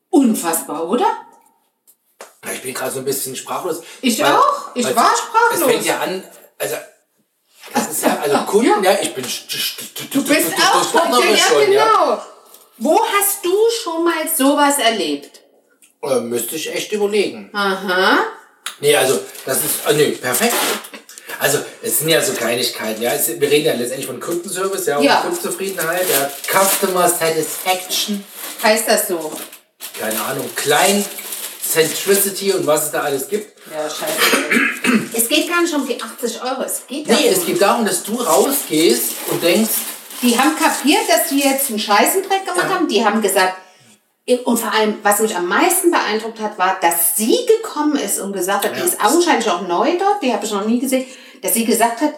Unfassbar, oder? Ich bin gerade so ein bisschen sprachlos. Ich auch. Ich war sprachlos. Es fängt ja an, also das ist ja, also Kunden, ja, ich bin Du bist auch ja, genau. Wo hast du schon mal sowas erlebt? Äh, müsste ich echt überlegen. Aha. Nee, also das ist, äh, nee, perfekt. Also es sind ja so Kleinigkeiten, ja. Es, wir reden ja letztendlich von Kundenservice, ja, und Ja. Kundenzufriedenheit, ja, Customer Satisfaction, Heißt das so? keine Ahnung, Klein Centricity und was es da alles gibt. Ja, scheiße. es geht gar nicht um die 80 Euro. Es geht Nee, darum. es geht darum, dass du rausgehst und denkst, Die haben kapiert, dass die jetzt einen Scheißendreck gemacht Ja. haben. Die haben gesagt, Und vor allem, was mich am meisten beeindruckt hat, war, dass sie gekommen ist und gesagt hat, die Ja. ist augenscheinlich auch neu dort, die habe ich noch nie gesehen, dass sie gesagt hat,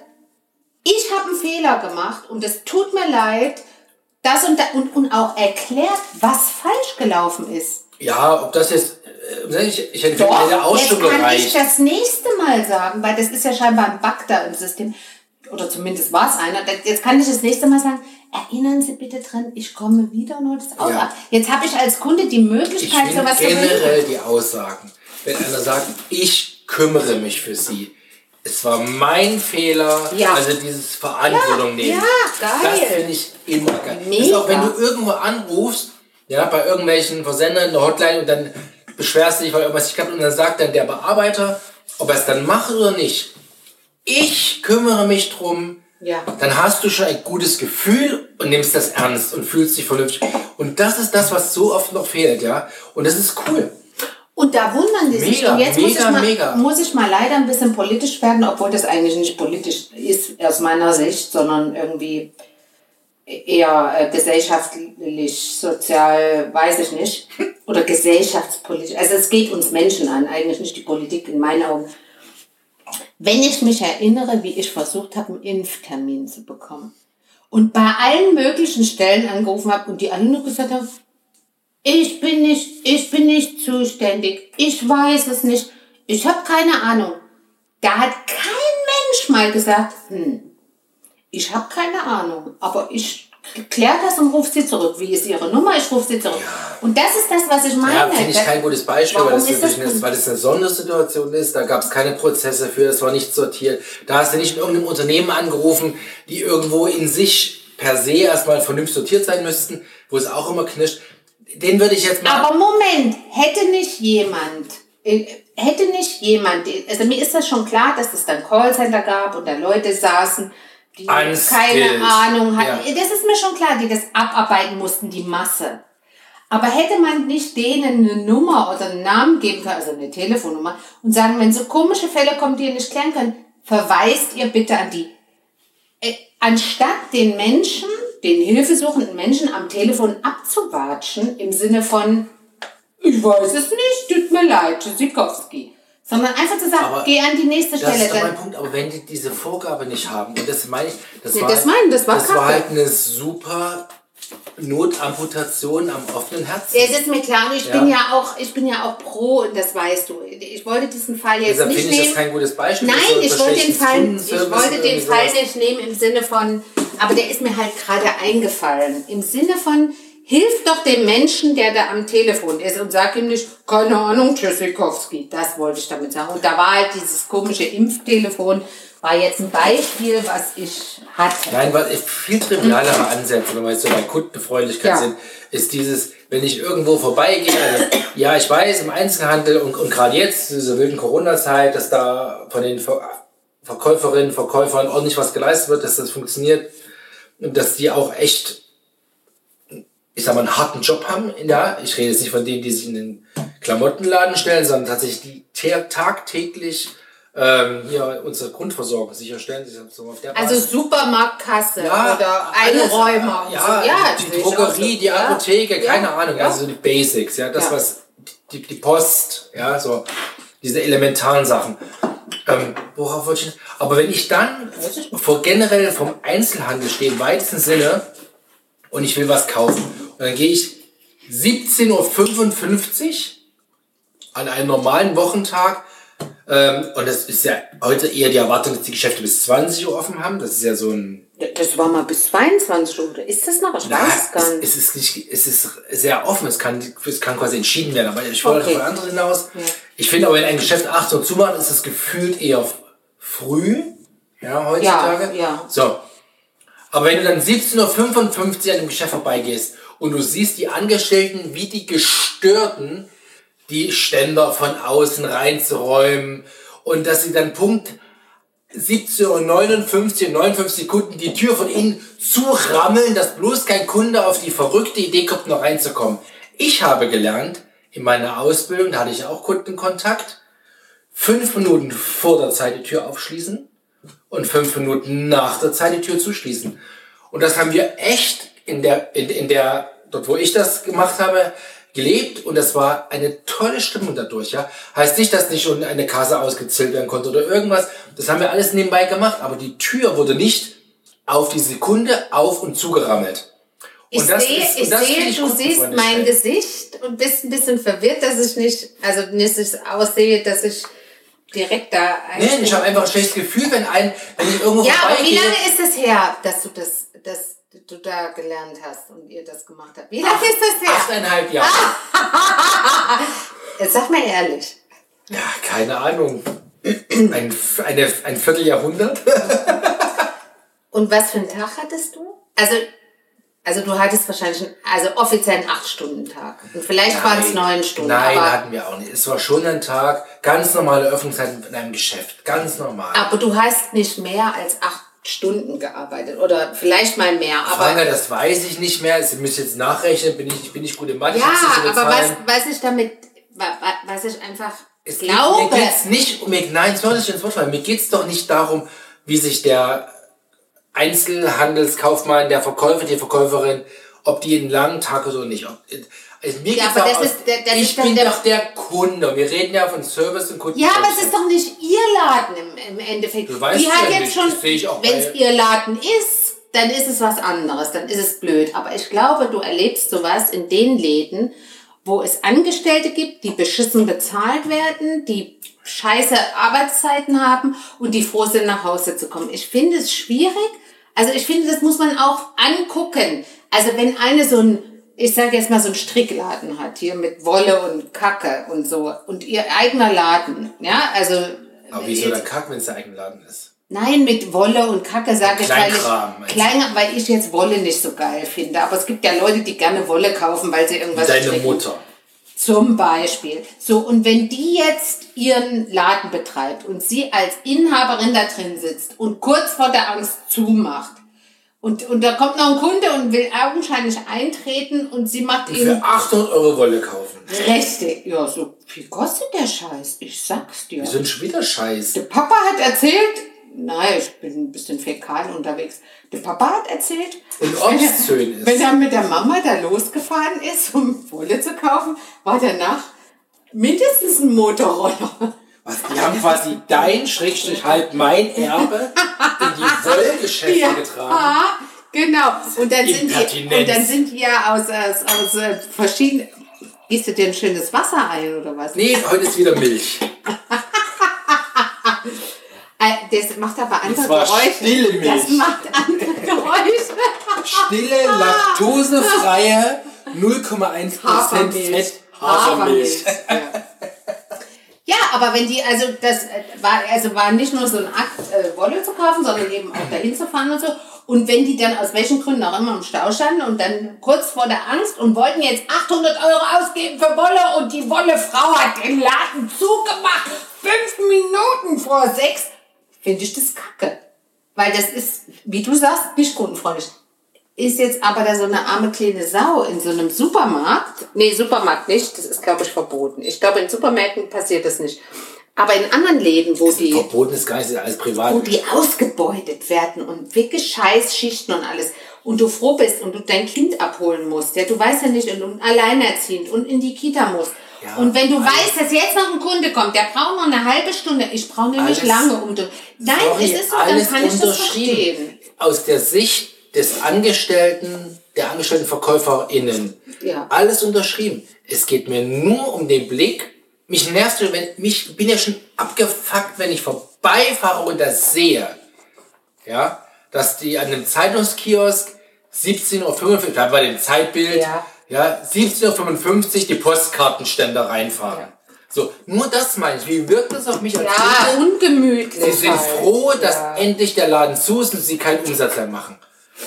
ich habe einen Fehler gemacht und es tut mir leid, das und, da, und, und auch erklärt, was falsch gelaufen ist. Ja, ob das jetzt, ich, ich hätte hätte auch jetzt kann ich gereicht. das nächste Mal sagen, weil das ist ja scheinbar ein Bug da im System. Oder zumindest war es einer. Das- Jetzt kann ich das nächste Mal sagen, erinnern Sie bitte dran, ich komme wieder und hol das Auto Ja. ab. Jetzt habe ich als Kunde die Ich Möglichkeit, finde sowas zu generell die Aussagen, wenn einer sagt, ich kümmere mich für sie. Es war mein Fehler, Ja. also dieses Verantwortung Ja, nehmen. ja, geil. Das finde ich immer geil. Das Mega. ist auch wenn du irgendwo anrufst, ja, bei irgendwelchen Versendern in der Hotline und dann beschwerst du dich, weil irgendwas nicht klappt und dann sagt dann der Bearbeiter, ob er es dann macht oder nicht. Ich kümmere mich drum, Ja. dann hast du schon ein gutes Gefühl und nimmst das ernst und fühlst dich vernünftig. Und das ist das, was so oft noch fehlt, ja. Und das ist cool. Und da wundern die sich. Mega, Und jetzt muss, ich mega, mal, mega. muss ich mal leider ein bisschen politisch werden, obwohl das eigentlich nicht politisch ist aus meiner Sicht, sondern irgendwie eher äh, gesellschaftlich, sozial, weiß ich nicht. Oder gesellschaftspolitisch. Also es geht uns Menschen an, eigentlich nicht die Politik in meinen Augen. Wenn ich mich erinnere, wie ich versucht habe, einen Impftermin zu bekommen und bei allen möglichen Stellen angerufen habe und die alle nur gesagt haben, ich bin nicht, ich bin nicht zuständig. Ich weiß es nicht. Ich habe keine Ahnung. Da hat kein Mensch mal gesagt, hm, ich habe keine Ahnung, aber ich kläre das und rufe sie zurück. Wie ist ihre Nummer? Ich rufe sie zurück. Und das ist das, was ich meine. Ja, finde ich kein gutes Beispiel, weil das, das eine, weil das eine Sondersituation ist. Da gab es keine Prozesse für, das war nicht sortiert. Da hast du nicht in irgendeinem Unternehmen angerufen, die irgendwo in sich per se erstmal vernünftig sortiert sein müssten, wo es auch immer knirscht. Den würde ich jetzt mal. Aber Moment, hätte nicht jemand, äh, hätte nicht jemand, also mir ist das schon klar, dass es dann Callcenter gab und da Leute saßen, die Unskilled. keine Ahnung hatten. Ja. Das ist mir schon klar, die das abarbeiten mussten, die Masse. Aber hätte man nicht denen eine Nummer oder einen Namen geben können, also eine Telefonnummer, und sagen, wenn so komische Fälle kommen, die ihr nicht klären könnt, verweist ihr bitte an die. Äh, anstatt den Menschen, den hilfesuchenden Menschen am Telefon abzuwatschen, im Sinne von, ich weiß es nicht, tut mir leid, Tschüssikowski. Sondern einfach zu sagen, Aber geh an die nächste Das Stelle. ist doch mein Punkt, aber wenn die diese Vorgabe nicht haben, und das meine ich, das Nee, war, das meine ich, das war das war halt eine super Notamputation am offenen Herzen. es ist mir klar, ich Ja. bin ja auch, ich bin ja auch pro, und das weißt du. Ich wollte diesen Fall jetzt Deshalb nicht finde ich nehmen. das kein gutes Beispiel. Nein, so ich wollte den Fall, ich wollte den Fall nicht nehmen im Sinne von, aber der ist mir halt gerade eingefallen. Im Sinne von, hilf doch dem Menschen, der da am Telefon ist und sag ihm nicht, keine Ahnung, Tschüssikowski. Das wollte ich damit sagen. Und da war halt dieses komische Impftelefon, war jetzt ein Beispiel, was ich hatte. Nein, was viel trivialere Ansätze, wenn wir jetzt so bei Kundenfreundlichkeit Ja. sind, ist dieses, wenn ich irgendwo vorbeigehe, also, ja, ich weiß, im Einzelhandel und, und gerade jetzt, in dieser wilden Corona-Zeit, dass da von den Ver Verkäuferinnen, Verkäufern ordentlich was geleistet wird, dass das funktioniert und dass die auch echt, ich sag mal, einen harten Job haben. Ja, ich rede jetzt nicht von denen, die sich in den Klamottenladen stellen, sondern tatsächlich die ta- tagtäglich ähm, hier unsere Grundversorgung sicherstellen. Die Also. Supermarktkasse Ja, oder. Einräumer. Ja, so. ja die auch Drogerie, so. die Ja. Apotheke, keine Ja. Ahnung, Ja. also so die Basics, ja, das was die, die Post, ja, so diese elementaren Sachen. Ähm, worauf wollte ich? Aber wenn ich dann vor generell vom Einzelhandel stehe im weitesten Sinne und ich will was kaufen und dann gehe ich 17:55 Uhr an einem normalen Wochentag ähm, und das ist ja heute eher die Erwartung, dass die Geschäfte bis 20 Uhr offen haben. Das ist ja so ein Das war mal bis 22 Uhr. Ist das noch? Ich weiß es gar nicht. es, ist nicht, es ist sehr offen, es kann, es kann quasi entschieden werden, aber ich wollte Okay. von anderen hinaus. Ich finde aber, wenn ein Geschäft 8 Uhr zumacht, ist es gefühlt eher früh, ja, heutzutage. Ja, ja. So. Aber wenn du dann 17.55 Uhr an dem Geschäft vorbeigehst und du siehst die Angestellten wie die Gestörten, die Ständer von außen reinzuräumen und dass sie dann Punkt 17 Uhr 59 und 59 Sekunden die Tür von innen zurammeln, dass bloß kein Kunde auf die verrückte Idee kommt, noch reinzukommen. Ich habe gelernt, in meiner Ausbildung, da hatte ich auch Kundenkontakt, fünf Minuten vor der Zeit die Tür aufschließen und fünf Minuten nach der Zeit die Tür zuschließen. Und das haben wir echt in der, in, in der, dort wo ich das gemacht habe, gelebt und das war eine tolle Stimmung dadurch, ja. Heißt nicht, dass nicht schon eine Kasse ausgezählt werden konnte oder irgendwas. Das haben wir alles nebenbei gemacht, aber die Tür wurde nicht auf die Sekunde auf und zugerammelt. Ich Und das sehe, ist- ich das sehe du siehst mein. Gesicht und bist ein bisschen verwirrt, dass ich nicht, also nicht dass ich aussehe, dass ich direkt da Nee, ich habe einfach ein schlechtes Gefühl, wenn ein, wenn ich irgendwo Ja, aber wie lange ist es her, dass du das, du da gelernt hast und ihr das gemacht habt? Wie lange ist das her? Achteinhalb Jahre. Jetzt sag mal ehrlich. Ja, keine Ahnung. Ein, eine, ein Vierteljahrhundert? Und was für einen Tag hattest du? Also, also du hattest wahrscheinlich einen, also offiziell einen 8-Stunden-Tag. Und vielleicht waren es 9 Stunden. Nein, hatten wir auch nicht. Es war schon ein Tag, ganz normale Öffnungszeiten in einem Geschäft. Ganz normal. aber du hast nicht mehr als 8 Stunden gearbeitet. Oder vielleicht mal mehr. Aber, Franga, das weiß ich nicht mehr. Sie müssen jetzt nachrechnen. Bin ich, ich bin nicht gut im Mathe. ich ja, aber was, was ich damit, wa- wa- was ich einfach Es geht, glaube. mir geht's nicht um, nein, es nicht ins Wort fallen. Mir geht's doch nicht darum, wie sich der Einzelhandelskaufmann, der Verkäufer, die Verkäuferin, ob die einen langen Tag oder nicht. Ob, also mir Ja, aber das aus- ist der- das ich ist bin der- doch der Kunde. Wir reden ja von Service und Kunden. Ja, aber es ist doch nicht ihr Laden im, im Endeffekt. Du weißt Die hat ja jetzt nicht, schon, wenn es ihr Laden ist, dann ist es was anderes, dann ist es blöd. Aber ich glaube, du erlebst sowas in den Läden, wo es Angestellte gibt, die beschissen bezahlt werden, die scheiße Arbeitszeiten haben und die froh sind, nach Hause zu kommen. Ich finde es schwierig. Also ich finde, das muss man auch angucken. Also wenn eine so ein, ich sage jetzt mal so ein Strickladen hat, hier mit Wolle und Kacke und so, und ihr eigener Laden, ja, also Aber wieso der Kack, wenn es der eigene Laden ist? Nein, mit Wolle und Kacke sage ich, weil ich, meinst du? klein, weil ich jetzt Wolle nicht so geil finde. Aber es gibt ja Leute, die gerne Wolle kaufen, weil sie irgendwas Deine stricken. Mutter. Zum Beispiel. So, und wenn die jetzt ihren Laden betreibt und sie als Inhaberin da drin sitzt und kurz vor der Angst zumacht und, und da kommt noch ein Kunde und will augenscheinlich eintreten und sie macht ihm Für 800 Euro Wolle kaufen. Rechte. Ja, so viel kostet der Scheiß. Ich sag's dir. Wir sind schon wieder scheiß. Der Papa hat erzählt, nein, ich bin ein bisschen fäkal unterwegs. Der Papa hat erzählt, Und wenn er, ist. wenn er mit der Mama da losgefahren ist, um Wolle zu kaufen, war danach mindestens ein Motorroller. Was, die haben quasi dein, Schrägstrich, halt mein Erbe die Wollgeschäfte getragen. Genau. Und dann sind die, und dann sind die ja aus, aus, aus äh, verschiedenen. Gießt du dir ein schönes Wasser ein oder was? Nee, heute ist wieder Milch. Äh, Das macht aber andere war Geräusche. stille Milch. Das macht andere Geräusche. Stille, laktosefreie, 0,1% Hafermilch. Fett Hafermilch. Ja. ja, aber wenn die, also das äh, war, also war nicht nur so ein Akt, äh, Wolle zu kaufen, sondern eben auch dahin zu fahren und so. Und wenn die dann aus welchen Gründen auch immer im Stau standen und dann kurz vor der Angst und wollten jetzt 800 Euro ausgeben für Wolle und die Wollefrau hat den Laden zugemacht, fünf Minuten vor sechs, finde ich das kacke. Weil das ist, wie du sagst, nicht kundenfreundlich. Ist jetzt aber da so eine arme kleine Sau in so einem Supermarkt? Nee, Supermarkt nicht. Das ist, glaube ich, verboten. Ich glaube, in Supermärkten passiert das nicht. Aber in anderen Läden, wo die, Verboten ist gar nicht alles privat. wo die ausgebeutet werden und wirklich Scheißschichten und alles. Und du froh bist und du dein Kind abholen musst. Ja, du weißt ja nicht, und du alleinerziehend und in die Kita musst. Ja, und wenn du alles- weißt, dass jetzt noch ein Kunde kommt, der braucht noch eine halbe Stunde. Ich brauche nämlich Alles- lange, um. Nein, Sorry, es ist so, dann kann ich das verstehen. Aus der Sicht des Angestellten, der angestellten VerkäuferInnen. Ja. Alles unterschrieben. Es geht mir nur um den Blick. Mich nervst du, wenn, mich, ich bin ja schon abgefuckt, wenn ich vorbeifahre und das sehe. Ja, dass die an einem Zeitungskiosk 17.55 Uhr, bleiben bei dem Zeitbild, Ja. ja, 17.55 Uhr die Postkartenständer reinfahren. So, nur das meine ich. Wie wirkt das auf mich als Ja, ungemütlich. Sie sind halt. froh, dass Ja. endlich der Laden zu ist und sie keinen Umsatz mehr machen.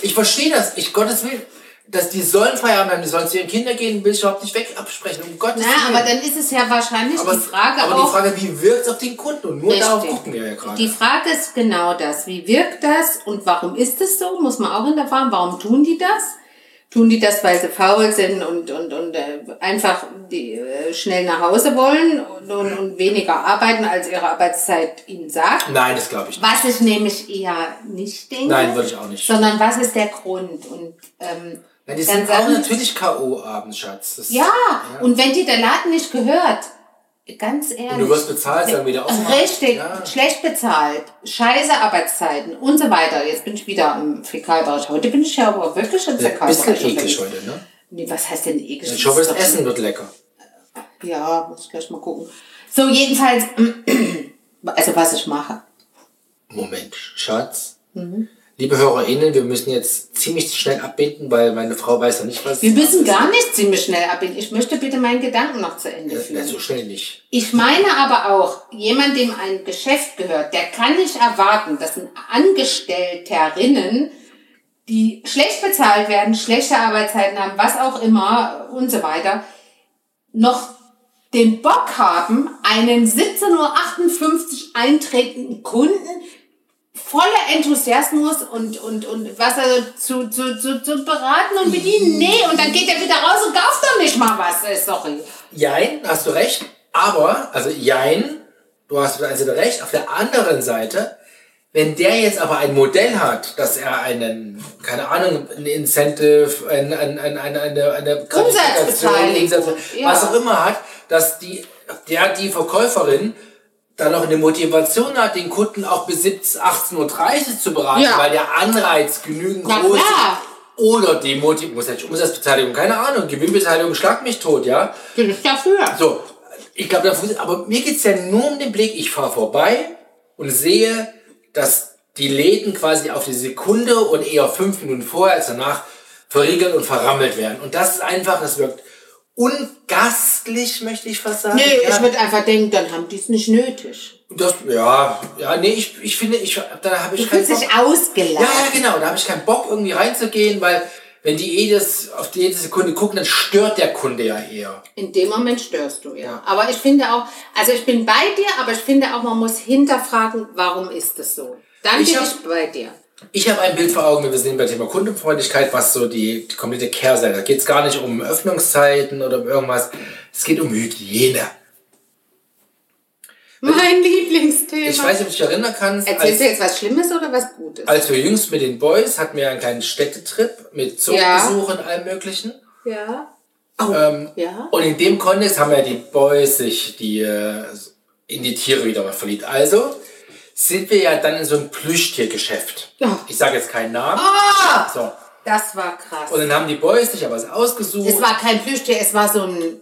Ich verstehe das. Ich, Gottes Willen, dass die sollen Feierabend haben, die sollen zu ihren Kindern gehen, will ich überhaupt nicht weg absprechen. Um Gottes Na, Willen. aber dann ist es ja wahrscheinlich aber, die Frage aber auch. die Frage, wie wirkt es auf den Kunden? Und nur Richtig. darauf gucken wir ja gerade. Die Frage ist genau das. Wie wirkt das und warum ist es so? Muss man auch hinterfragen. Warum tun die das? Tun die das, weil sie faul sind und, und, und äh, einfach die, äh, schnell nach Hause wollen und, und, und weniger arbeiten, als ihre Arbeitszeit ihnen sagt? Nein, das glaube ich nicht. Was ich nämlich eher nicht denke. Nein, würde ich auch nicht. Sondern was ist der Grund? Und ähm, Na, die Dann sind auch natürlich K.O. abends, Schatz. Das, Ja, und wenn dir der Laden nicht gehört, ganz ehrlich. Und du wirst bezahlt, sagen wieder aufmachen. Richtig, Ja. schlecht bezahlt, scheiße Arbeitszeiten und so weiter. Jetzt bin ich wieder im Fäkalbereich. Heute bin ich ja aber wirklich im Ein Fäkalbereich. bisschen eklig heute, ne? Nee, was heißt denn eklig? Ich hoffe, das Essen wird lecker. Ja, muss ich gleich mal gucken. So, jedenfalls, also was ich mache. Moment, Schatz. Mhm. Liebe HörerInnen, wir müssen jetzt ziemlich schnell abbinden, weil meine Frau weiß ja nicht, was Wir müssen gar nicht ziemlich schnell abbinden. Ich möchte bitte meinen Gedanken noch zu Ende Ja, führen. so schnell nicht. Ich meine aber auch, jemand, dem ein Geschäft gehört, der kann nicht erwarten, dass ein Angestellterinnen, die schlecht bezahlt werden, schlechte Arbeitszeiten haben, was auch immer und so weiter, noch den Bock haben, einen 17.58 Uhr eintretenden Kunden voller Enthusiasmus und, und, und was er zu, zu, zu, zu beraten und bedienen. Nee, und dann geht er wieder raus und kauft doch nicht mal was. Sorry. Jein, hast du recht. Aber, also Jein, du hast Seite recht. Auf der anderen Seite, wenn der jetzt aber ein Modell hat, dass er einen, keine Ahnung, ein Incentive, ein, ein, ein, eine, eine, eine Umsatzbeteiligung, was auch immer hat, dass die, der, die Verkäuferin dann noch eine Motivation hat, den Kunden auch bis 17, 18.30 Uhr zu beraten, Ja. weil der Anreiz genügend Na groß ist. klar. Oder die Motivation, nicht Umsatzbeteiligung, keine Ahnung, Gewinnbeteiligung, schlag mich tot, ja. Bin ich dafür. So, ich glaube, aber mir geht's ja nur um den Blick. Ich fahre vorbei und sehe, dass die Läden quasi auf die Sekunde und eher fünf Minuten vorher als danach verriegelt und verrammelt werden. Und das ist einfach, das wirkt ungastlich, möchte ich fast sagen. Nee, ja. ich würde einfach denken, dann haben die es nicht nötig. das, ja, ja, nee, ich, ich finde, ich, da habe ich Du keinen Bock. dich ausgelacht. Ja, ja, genau. Da habe ich keinen Bock, irgendwie reinzugehen, weil wenn die jedes, auf die jede Sekunde gucken, dann stört der Kunde ja eher. In dem Moment störst du, ja. Aber ich finde auch, also ich bin bei dir, aber ich finde auch, man muss hinterfragen, warum ist es so? Dann Ich bin hab- ich bei dir. Ich habe ein Bild vor Augen, wir sind beim Thema Kundenfreundlichkeit, was so die, die komplette Kehrseite. Da geht es gar nicht um Öffnungszeiten oder um irgendwas. Es geht um Hygiene. Mein Lieblingsthema. Ich weiß nicht, ob du dich erinnern kannst. Erzählst du jetzt was Schlimmes oder was Gutes? als wir jüngst mit den Boys hatten wir einen kleinen Städtetrip mit Zugbesuch und allem möglichen. Ja. Oh, Ähm, ja. Und in dem Kontext haben ja die Boys sich die, äh, in die Tiere wieder mal verliebt. Also sind wir ja dann in so ein Plüschtiergeschäft. Ja. Ich sage jetzt keinen Namen. Ah, So. das war krass. Und dann haben die Boys sich aber was ausgesucht. Es war kein Plüschtier, es war so ein,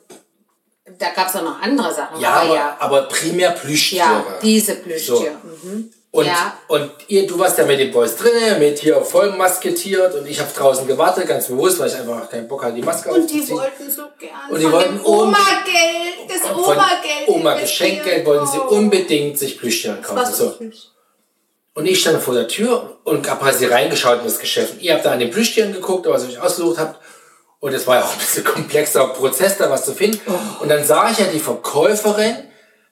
da gab es auch noch andere Sachen. ja, aber aber, ja. aber primär Plüschtiere. Ja, diese Plüschtier. Mhm. Und, Ja. und ihr, du warst ja mit den Boys drinnen, mit hier voll masketiert und ich habe draußen gewartet, ganz bewusst, weil ich einfach keinen Bock hatte, die Maske Und die wollten so gern Und die von wollten Oma-Geld, das Oma-Geld. Oma investieren. Geschenkgeld wollten sie Oh. unbedingt sich Plüschtiere kaufen. so. Und ich stand vor der Tür und habe quasi reingeschaut in das Geschäft. Und ihr habt da an den Plüschtieren geguckt, was ihr euch ausgesucht habt. Und es war ja auch ein bisschen komplexer Prozess, da was zu finden. Oh. Und dann sah ich ja die Verkäuferin,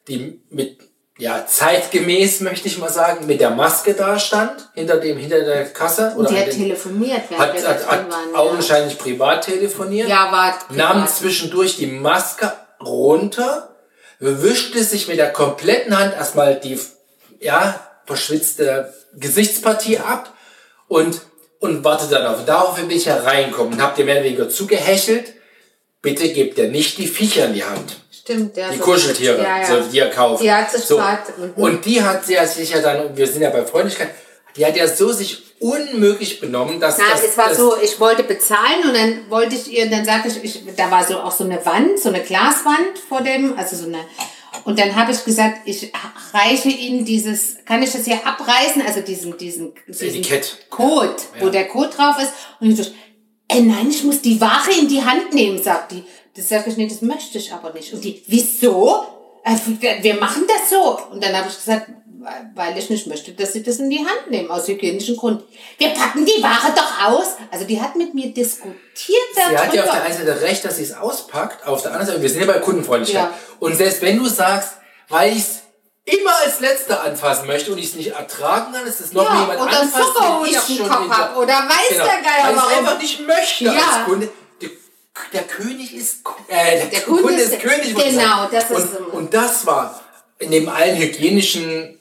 die mit, ja, zeitgemäß, möchte ich mal sagen, mit der Maske da stand, hinter dem, hinter der Kasse. Und die hat telefoniert, während hat, wir hat, hat waren. augenscheinlich privat telefoniert Ja, war nahm privat. zwischendurch die Maske runter, wischte sich mit der kompletten Hand erstmal die ja, verschwitzte Gesichtspartie ab und, und wartete dann auf. Daraufhin bin ich hereingekommen und hab dir mehr oder weniger zugehechelt. Bitte gebt ihr nicht die Viecher in die Hand. Stimmt, ja. Die so- Kuscheltiere, Ja, ja. so, die ihr kauft. Die hat sich so. mhm. Und die hat sie ja sich ja dann, wir sind ja bei Freundlichkeit, die hat ja so sich unmöglich benommen, dass Na, dass- es war dass- so, ich wollte bezahlen und dann wollte ich ihr, dann sagte ich, ich, da war so auch so eine Wand, so eine Glaswand vor dem, also so eine, und dann habe ich gesagt, ich reiche Ihnen dieses, kann ich das hier abreißen, also diesen, diesen, diesen Etikett. Code, wo Ja. der Code drauf ist, und ich so, äh, nein, ich muss die Ware in die Hand nehmen, sagt die. Das sag ich, nee, das möchte ich aber nicht. Und die, wieso? Äh, Wir machen das so. Und dann habe ich gesagt, weil ich nicht möchte, dass sie das in die Hand nehmen, aus hygienischen Gründen. Wir packen die Ware doch aus. Also die hat mit mir diskutiert Sie hat ja auf der darüber. einen Seite recht, dass sie es auspackt, auf der anderen Seite, wir sind ja bei Kundenfreundlichkeit. Ja. Und selbst wenn du sagst, weil ich es immer als Letzter anfassen möchte und ich es nicht ertragen kann, ist es noch Ja, jemand oder anfasst, den ich schon Kopf hab. Oder weiß Genau. der Geier Weil warum. einfach nicht möchte Ja. als Kunde. Der, König ist, äh, der, Der Kunde, Kunde ist ist- König. genau, das ist und, so. und das war neben allen hygienischen,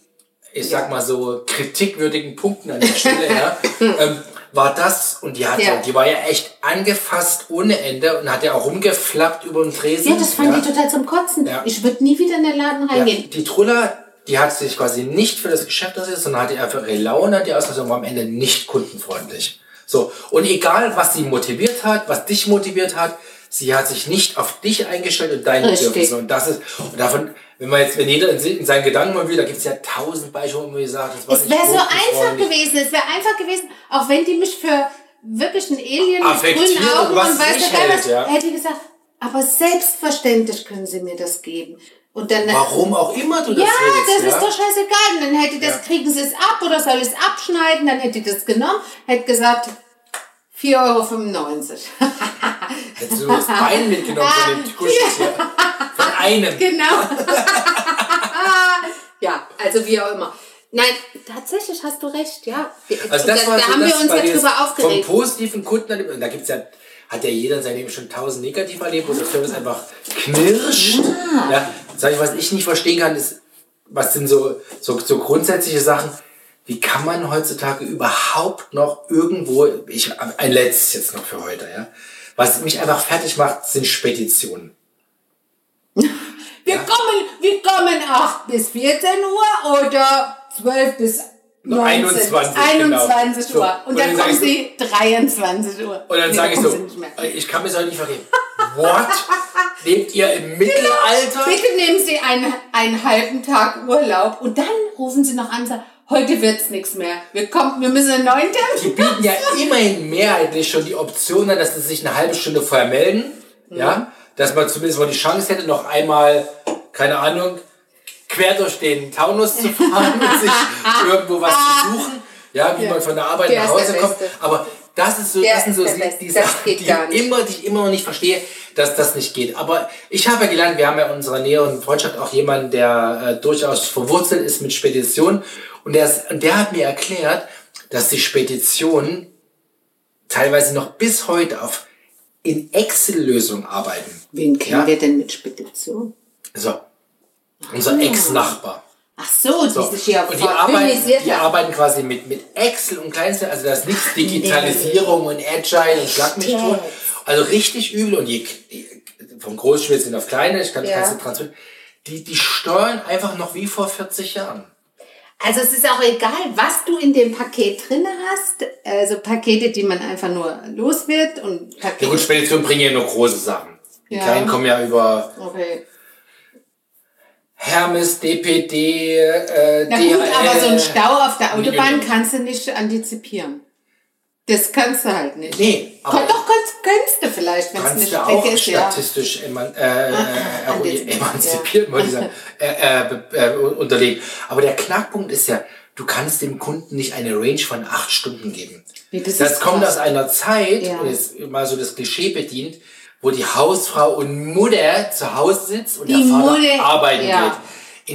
ich Ja. sag mal so, kritikwürdigen Punkten an der Stelle, ja, ähm, war das, und die hat Ja. ja. die war ja echt angefasst ohne Ende und hat ja auch rumgeflappt über den Tresen. Ja, das fand ich total zum Kotzen. Ja. Ich würde nie wieder in den Laden Ja, reingehen. die Trulla, die hat sich quasi nicht für das Geschäft interessiert, sondern hatte einfach ihre Laune, die Ausrüstung war am Ende nicht kundenfreundlich. So. Und egal, was sie motiviert hat, was dich motiviert hat, sie hat sich nicht auf dich eingestellt und deine. Bedürfnisse. Und das ist, und davon, wenn man jetzt, wenn jeder in, in seinen Gedanken mal will, da gibt es ja tausend Beispiele, wo man sagt, das war Es wäre so einfach gewesen. Es wäre einfach gewesen, auch wenn die mich für wirklich einen Alien mit Affektiert grünen Augen und weiß der Geil hält, was, ja. hätte ich gesagt, aber selbstverständlich können sie mir das geben. Und dann, Warum auch immer du das ja, willst. das ist doch scheißegal. Und dann hätte das, Ja. kriegen sie es ab oder soll ich es abschneiden? Dann hätte ich das genommen, hätte gesagt, 4,95 Euro. Hättest du das Bein mitgenommen von dem Kuscheltier. Von einem. Genau. ja, also wie auch immer. Nein, tatsächlich hast du recht, ja. Also das da, war da so haben das, wir uns ja drüber es aufgeregt. Vom positiven Kunden, und da gibt's ja, hat ja jeder in seinem Leben schon tausend negativ erlebt, wo der Service einfach knirscht. Ja. Sag ich, was ich nicht verstehen kann, ist, was sind so, so, so grundsätzliche Sachen, wie kann man heutzutage überhaupt noch irgendwo, ich, ein letztes jetzt noch für heute, ja. Was mich einfach fertig macht, sind Speditionen. Wir kommen, wir kommen 8 bis 14 Uhr oder 12 bis 19, 21, 21 genau. Uhr. Und und dann dann kommen sie 23 Uhr. Und dann Nee, sage ich so, mehr. ich kann mir das heute nicht vergeben. What? Lebt ihr im Mittelalter? Bitte nehmen Sie einen, einen halben Tag Urlaub und dann rufen Sie noch an und sagen, heute wird's nichts mehr. Wir, kommen, wir müssen einen neuen Die Termin. bieten ja immerhin mehrheitlich schon die Option an, dass sie sich eine halbe Stunde vorher melden. Ja? Dass man zumindest mal die Chance hätte, noch einmal, keine Ahnung, quer durch den Taunus zu fahren und sich irgendwo was zu suchen. Ja, wie man von der Arbeit Der nach Hause kommt. Aber das ist so, Der das sind so die, Sachen, die, immer, die ich immer noch nicht verstehe, dass das nicht geht. Aber ich habe ja gelernt, wir haben ja in unserer näheren Freundschaft auch jemanden, der äh, durchaus verwurzelt ist mit Spedition. Und der, ist, und der hat mir erklärt, dass die Speditionen teilweise noch bis heute auf in Excel-Lösungen arbeiten. Wen kennen Ja? wir denn mit Spedition? So. Unser Ex-Nachbar. Ach so, die So. sich hier Und die arbeiten, die arbeiten quasi mit, mit Excel und Kleinste, also das ist nichts Digitalisierung und Agile und Schlag mich tot. Also richtig übel und je, vom Großschwitz auf Kleine, ich kann Ja. du transferieren. Die, die steuern einfach noch wie vor 40 Jahren. Also es ist auch egal, was du in dem Paket drin hast. Also Pakete, die man einfach nur los wird und Ja Pakete. gut, Spedition bringen ja nur große Sachen. Die Ja. kleinen kommen ja über Okay. Hermes, DPD, äh, Na gut, DHL. aber so ein Stau auf der Autobahn Nee. kannst du nicht antizipieren. Das kannst du halt nicht. Nee, aber Kon- Doch, kannst, könntest du vielleicht, wenn es eine kannst du Strecke auch ist, ja. statistisch eman äh, äh, antizipiert, emanzipiert, wollte ich sagen, äh, äh, äh, unterlegen. Aber der Knackpunkt ist ja, du kannst dem Kunden nicht eine Range von acht Stunden geben. Nee, das das kommt krass. aus einer Zeit, Ja. und jetzt mal so das Klischee bedient, wo die Hausfrau und Mutter zu Hause sitzt und Die der Vater Mutter, arbeiten ja. geht.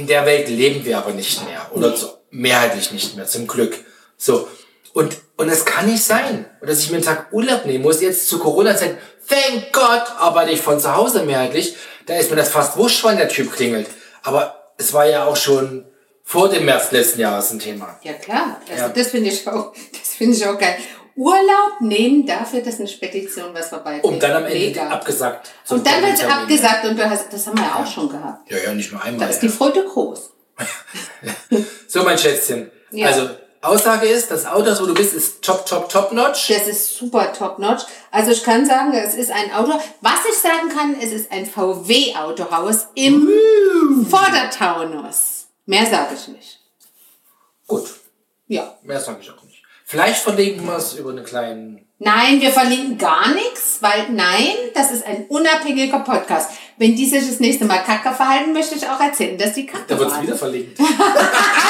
In der Welt leben wir aber nicht mehr. Oder zu, mehrheitlich nicht mehr, zum Glück. So. Und, und es kann nicht sein, dass ich mir einen Tag Urlaub nehmen muss. Jetzt zu Corona-Zeit, thank Gott, arbeite ich von zu Hause mehrheitlich. Da ist mir das fast wurscht, wann der Typ klingelt. Aber es war ja auch schon vor dem März letzten Jahres ein Thema. Ja klar, also Ja. das finde ich auch, das finde ich auch geil. Urlaub nehmen dafür, dass eine Spedition was vorbeikommt. Und dann am Ende Mega. abgesagt. Und dann wird es abgesagt und du hast, das haben wir ja auch schon gehabt. Ja, ja, nicht nur Da einmal. ist Ja. die Freude groß. So, mein Schätzchen. Ja. Also, Aussage ist, das Auto, wo du bist, ist top, top, top notch. Das ist super top-notch. Also ich kann sagen, es ist ein Auto. Was ich sagen kann, es ist ein VW-Autohaus im Vordertaunus. Mehr sage ich nicht. Gut, Ja. mehr sage ich auch nicht. Vielleicht verlegen wir es über einen kleinen... Nein, wir verlinken gar nichts, weil nein, das ist ein unabhängiger Podcast. Wenn die sich das nächste Mal kacke verhalten, möchte ich auch erzählen, dass die kacke Da wird es wieder verlinkt.